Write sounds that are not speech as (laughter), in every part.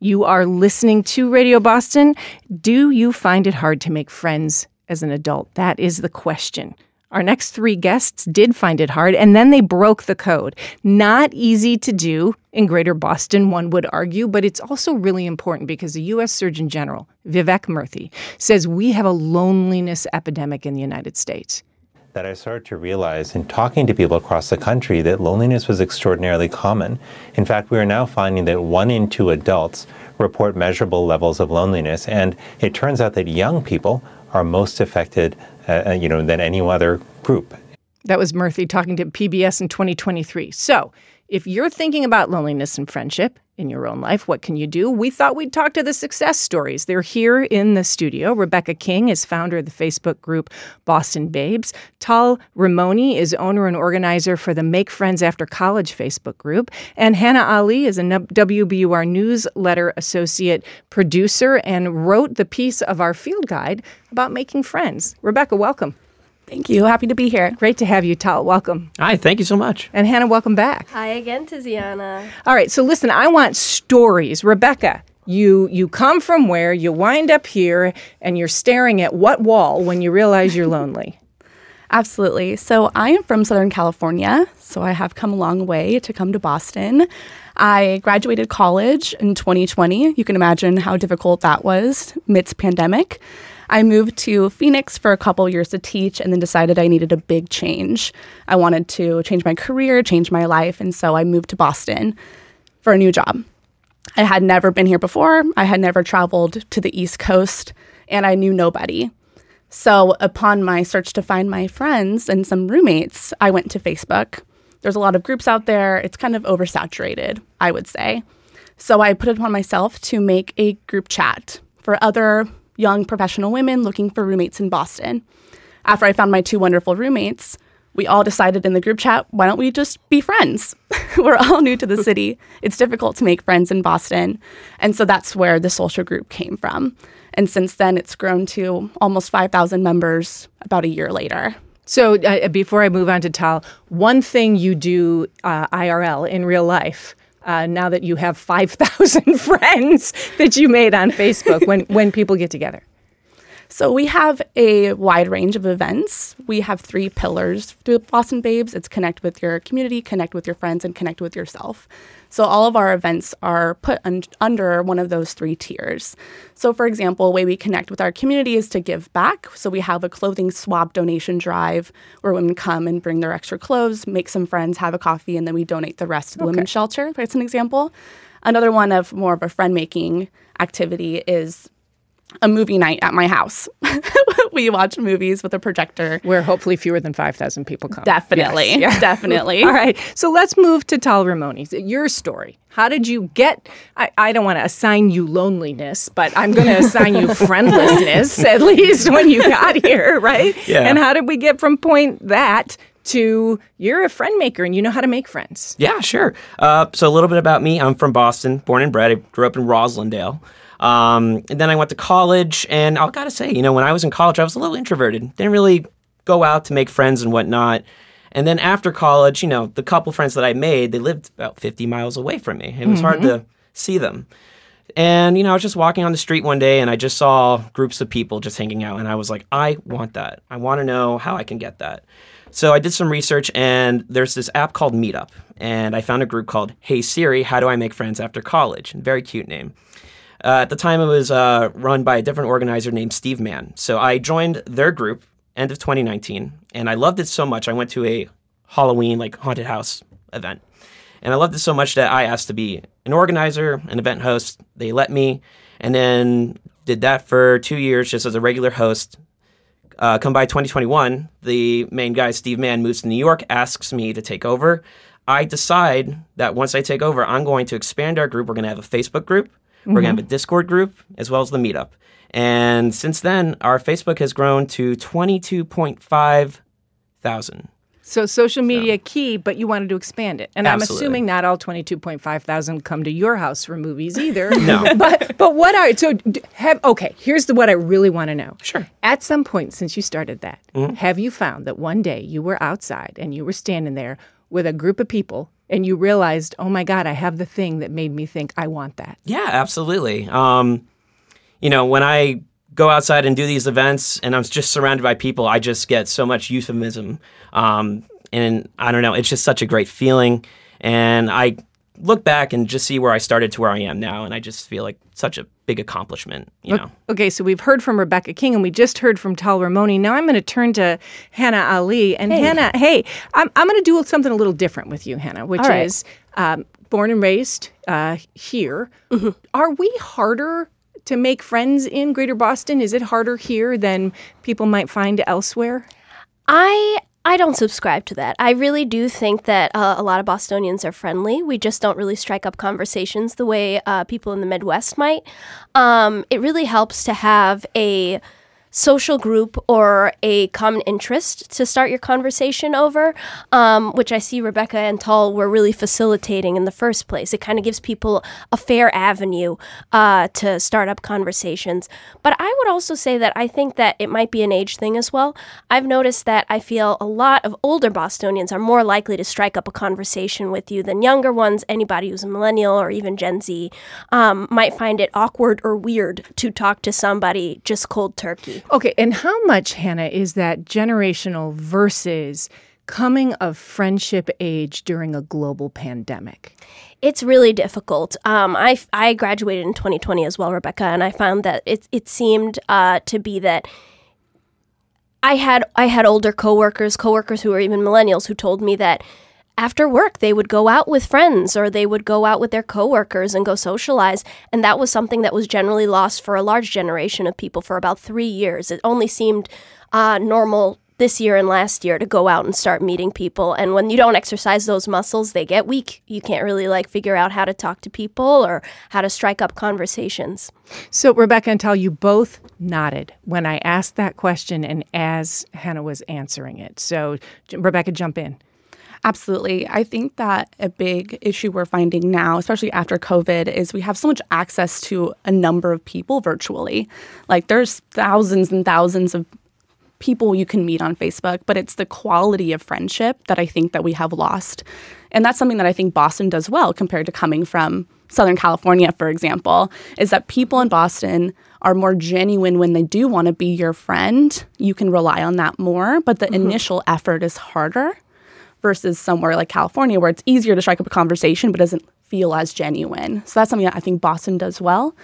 You are listening to Radio Boston. Do you find it hard to make friends as an adult? That is the question. Our next three guests did find it hard, and then they broke the code. Not easy to do in Greater Boston, one would argue, but it's also really important because the U.S. Surgeon General, Vivek Murthy, says we have a loneliness epidemic in the United States. That I started to realize in talking to people across the country that loneliness was extraordinarily common. In fact, we are now finding that one in two adults report measurable levels of loneliness, and it turns out that young people are most affected uh, uh, you know, than any other group. That was Murthy talking to PBS in 2023. So, if you're thinking about loneliness and friendship in your own life, what can you do? We thought we'd talk to the success stories. They're here in the studio. Rebecca King is founder of the Facebook group Boston Babes. Tal Ramoni is owner and organizer for the Make Friends After College Facebook group. And Hannah Ali is a WBUR newsletter associate producer and wrote the piece of our field guide about making friends. Rebecca, welcome. Thank you. Happy to be here. Great to have you, Tal. Welcome. Hi, thank you so much. And Hannah, welcome back. Hi again, Tiziana. All right, so listen, I want stories. Rebecca, you you come from where? You wind up here and you're staring at what wall when you realize you're lonely? (laughs) Absolutely. So I am from Southern California, so I have come a long way to come to Boston. I graduated college in 2020. You can imagine how difficult that was midst pandemic. I moved to Phoenix for a couple years to teach and then decided I needed a big change. I wanted to change my career, change my life, and so I moved to Boston for a new job. I had never been here before, I had never traveled to the East Coast, and I knew nobody. So, upon my search to find my friends and some roommates, I went to Facebook. There's a lot of groups out there. It's kind of oversaturated, I would say. So, I put it upon myself to make a group chat for other young professional women looking for roommates in Boston. After I found my two wonderful roommates, we all decided in the group chat, why don't we just be friends? (laughs) We're all new to the city. It's difficult to make friends in Boston. And so that's where the social group came from. And since then, it's grown to almost 5,000 members about a year later. So, uh, before I move on to Tal, one thing you do uh, IRL in real life uh, now that you have 5,000 (laughs) friends that you made on Facebook when, when people get together? So we have a wide range of events. We have three pillars to Boston Babes. It's connect with your community, connect with your friends, and connect with yourself. So all of our events are put un- under one of those three tiers. So for example, a way we connect with our community is to give back. So we have a clothing swap donation drive where women come and bring their extra clothes, make some friends, have a coffee, and then we donate the rest to the okay. women's shelter. That's an example. Another one of more of a friend making activity is a movie night at my house. (laughs) we watch movies with a projector. Where hopefully fewer than 5,000 people come. Definitely. Yes. Yeah. Definitely. (laughs) All right. So let's move to Tal Ramoni. Your story. How did you get? I, I don't want to assign you loneliness, but I'm going (laughs) to assign you friendlessness, at least when you got here, right? Yeah. And how did we get from point that to you're a friend maker and you know how to make friends. Yeah, sure. Uh, so a little bit about me. I'm from Boston, born and bred. I grew up in Roslindale. Um, and then I went to college, and I gotta say, you know, when I was in college, I was a little introverted. Didn't really go out to make friends and whatnot. And then after college, you know, the couple friends that I made, they lived about 50 miles away from me. It was mm-hmm. hard to see them. And, you know, I was just walking on the street one day and I just saw groups of people just hanging out. And I was like, I want that. I want to know how I can get that. So I did some research and there's this app called Meetup. And I found a group called Hey Siri, How Do I Make Friends After College? Very cute name. Uh, at the time, it was uh, run by a different organizer named Steve Mann. So I joined their group end of 2019, and I loved it so much. I went to a Halloween like haunted house event, and I loved it so much that I asked to be an organizer, an event host. They let me, and then did that for two years just as a regular host. Uh, come by 2021, the main guy, Steve Mann, moves to New York, asks me to take over. I decide that once I take over, I'm going to expand our group. We're going to have a Facebook group. We're going to have a Discord group as well as the meetup. And since then, our Facebook has grown to 22.5 thousand. So social media so. key, but you wanted to expand it. And Absolutely. I'm assuming not all 22.5 thousand come to your house for movies either. (laughs) no. (laughs) but but what are so have okay, here's the what I really want to know. Sure. At some point since you started that, mm-hmm. have you found that one day you were outside and you were standing there with a group of people and you realized, oh my God, I have the thing that made me think I want that. Yeah, absolutely. Um, you know, when I go outside and do these events and I'm just surrounded by people, I just get so much euphemism. Um, and I don't know, it's just such a great feeling. And I look back and just see where I started to where I am now, and I just feel like such a big accomplishment, you know. Okay, so we've heard from Rebecca King and we just heard from Tal Ramoni. Now I'm going to turn to Hannah Ali. And Hey. Hannah, hey, I'm, I'm going to do something a little different with you, Hannah, which All right. is um, born and raised uh, here. Mm-hmm. Are we harder to make friends in Greater Boston? Is it harder here than people might find elsewhere? I I don't subscribe to that. I really do think that uh, a lot of Bostonians are friendly. We just don't really strike up conversations the way uh, people in the Midwest might. Um, it really helps to have a social group or a common interest to start your conversation over, um, which I see Rebecca and Tal were really facilitating in the first place. It kind of gives people a fair avenue uh, to start up conversations. But I would also say that I think that it might be an age thing as well. I've noticed that I feel a lot of older Bostonians are more likely to strike up a conversation with you than younger ones. Anybody who's a millennial or even Gen Z um, might find it awkward or weird to talk to somebody just cold turkey. Okay, and how much, Hannah, is that generational versus coming of friendship age during a global pandemic? It's really difficult. Um, I, I graduated in 2020 as well, Rebecca, and I found that it, it seemed uh, to be that I had I had older coworkers, coworkers who were even millennials, who told me that after work they would go out with friends or they would go out with their coworkers and go socialize, and that was something that was generally lost for a large generation of people for about three years. It only seemed uh, normal this year and last year to go out and start meeting people, and when you don't exercise those muscles, they get weak. You can't really like figure out how to talk to people or how to strike up conversations. So, Rebecca and Tal, you both nodded when I asked that question and as Hannah was answering it. So, Rebecca, jump in. Absolutely. I think that a big issue we're finding now, especially after COVID, is we have so much access to a number of people virtually. Like there's thousands and thousands of people you can meet on Facebook, but it's the quality of friendship that I think that we have lost. And that's something that I think Boston does well compared to coming from Southern California, for example, is that people in Boston are more genuine when they do want to be your friend. You can rely on that more, but the mm-hmm. initial effort is harder versus somewhere like California where it's easier to strike up a conversation but doesn't feel as genuine. So that's something that I think Boston does well,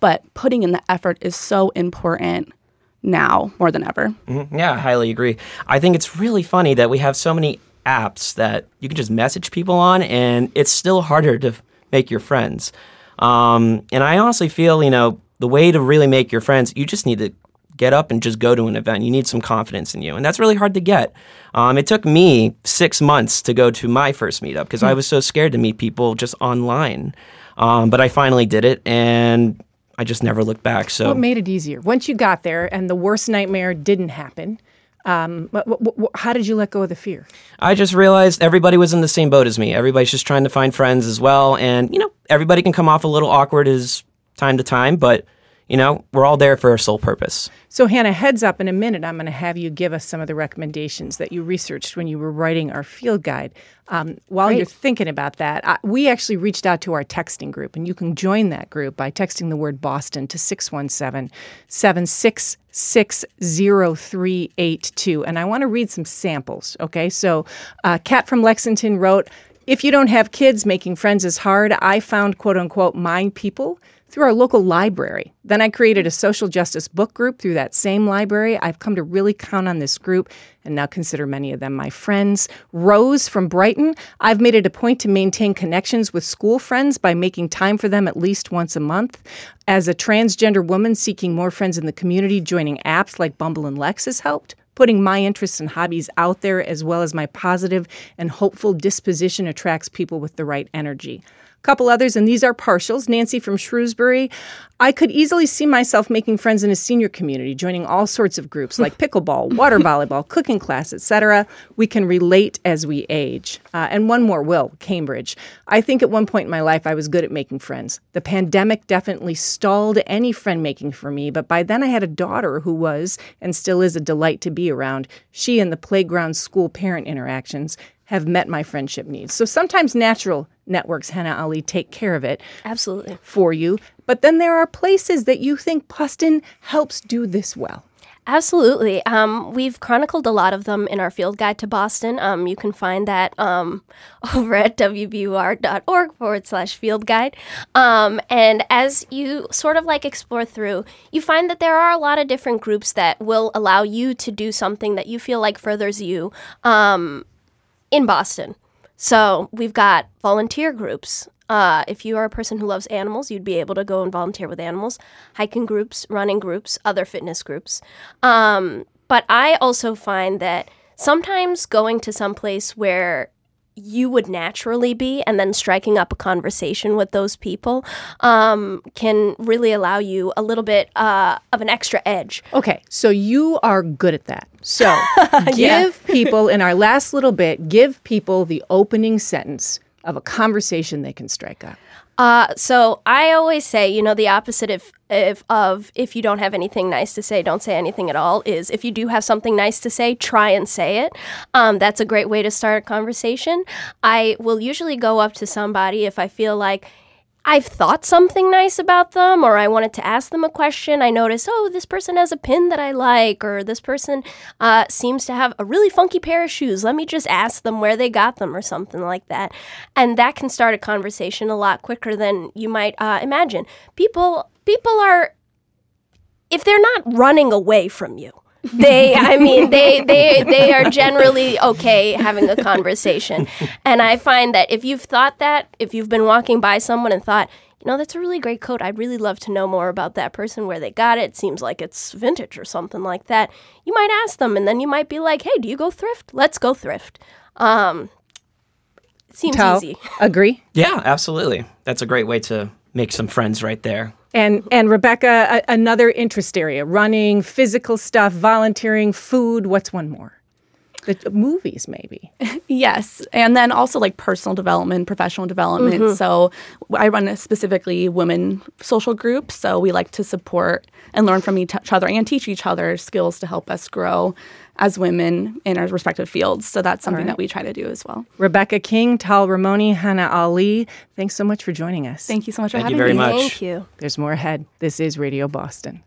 but putting in the effort is so important now more than ever. Yeah, I highly agree. I think it's really funny that we have so many apps that you can just message people on, and it's still harder to make your friends. Um, and I honestly feel, you know, the way to really make your friends, you just need to get up and just go to an event. You need some confidence in you, and that's really hard to get. Um, it took me six months to go to my first meetup because I was so scared to meet people just online. Um, but I finally did it, and I just never looked back. So What made it easier? Once you got there and the worst nightmare didn't happen, um, wh- wh- how did you let go of the fear? I just realized everybody was in the same boat as me. Everybody's just trying to find friends as well. And, you know, everybody can come off a little awkward as time to time, but, you know, we're all there for a sole purpose. So, Hannah, heads up in a minute, I'm going to have you give us some of the recommendations that you researched when you were writing our field guide. Um, while you're thinking about that, I, we actually reached out to our texting group, and you can join that group by texting the word Boston to 617 766 0382. And I want to read some samples, okay? So, uh, Kat from Lexington wrote, if you don't have kids, making friends is hard. I found quote unquote my people through our local library. Then I created a social justice book group through that same library. I've come to really count on this group and now consider many of them my friends. Rose from Brighton, I've made it a point to maintain connections with school friends by making time for them at least once a month. As a transgender woman seeking more friends in the community, joining apps like Bumble and Lex has helped putting my interests and hobbies out there as well as my positive and hopeful disposition attracts people with the right energy. Couple others, and these are partials. Nancy from Shrewsbury. I could easily see myself making friends in a senior community, joining all sorts of groups like (laughs) pickleball, water volleyball, cooking class, etc. We can relate as we age. Uh, and one more, Will, Cambridge. I think at one point in my life I was good at making friends. The pandemic definitely stalled any friend making for me, but by then I had a daughter who was and still is a delight to be around. She and the playground school parent interactions have met my friendship needs. So sometimes natural networks, Hannah Ali, take care of it Absolutely. for you. But then there are places that you think Boston helps do this well. Absolutely. Um, we've chronicled a lot of them in our field guide to Boston. Um, you can find that um, (laughs) over at wbur.org forward slash field guide. Um, and as you sort of like explore through, you find that there are a lot of different groups that will allow you to do something that you feel like furthers you um, in Boston. So we've got volunteer groups. Uh, if you are a person who loves animals, you'd be able to go and volunteer with animals, hiking groups, running groups, other fitness groups. Um, but I also find that sometimes going to some place where you would naturally be and then striking up a conversation with those people um, can really allow you a little bit uh, of an extra edge. Okay, so you are good at that. So (laughs) give people, in our last little bit, give people the opening sentence of a conversation they can strike up. Uh, so I always say, you know, the opposite of, if of if you don't have anything nice to say, don't say anything at all. Is if you do have something nice to say, try and say it. Um, that's a great way to start a conversation. I will usually go up to somebody if I feel like I've thought something nice about them or I wanted to ask them a question. I notice, oh, this person has a pin that I like, or this person uh, seems to have a really funky pair of shoes. Let me just ask them where they got them or something like that. And that can start a conversation a lot quicker than you might uh, imagine. People, people are, if they're not running away from you, they i mean they they they are generally okay having a conversation and i find that if you've thought that if you've been walking by someone and thought you know that's a really great coat i'd really love to know more about that person where they got it. it seems like it's vintage or something like that you might ask them and then you might be like hey do you go thrift let's go thrift um seems Tal, easy (laughs) agree? Yeah, absolutely. That's a great way to make some friends right there. And mm-hmm. and Rebecca, a, another interest area: running, physical stuff, volunteering, food. What's one more? The movies, maybe. (laughs) Yes, and then also like personal development, professional development. Mm-hmm. So I run a specifically women social group. So we like to support and learn from each other and teach each other skills to help us grow as women in our respective fields. So that's something that we try to do as well. Rebecca King, Tal Ramoni, Hannah Ali. Thanks so much for joining us. Thank you so much for having me. Thank you having very me. much. thank you There's more ahead. This is Radio Boston.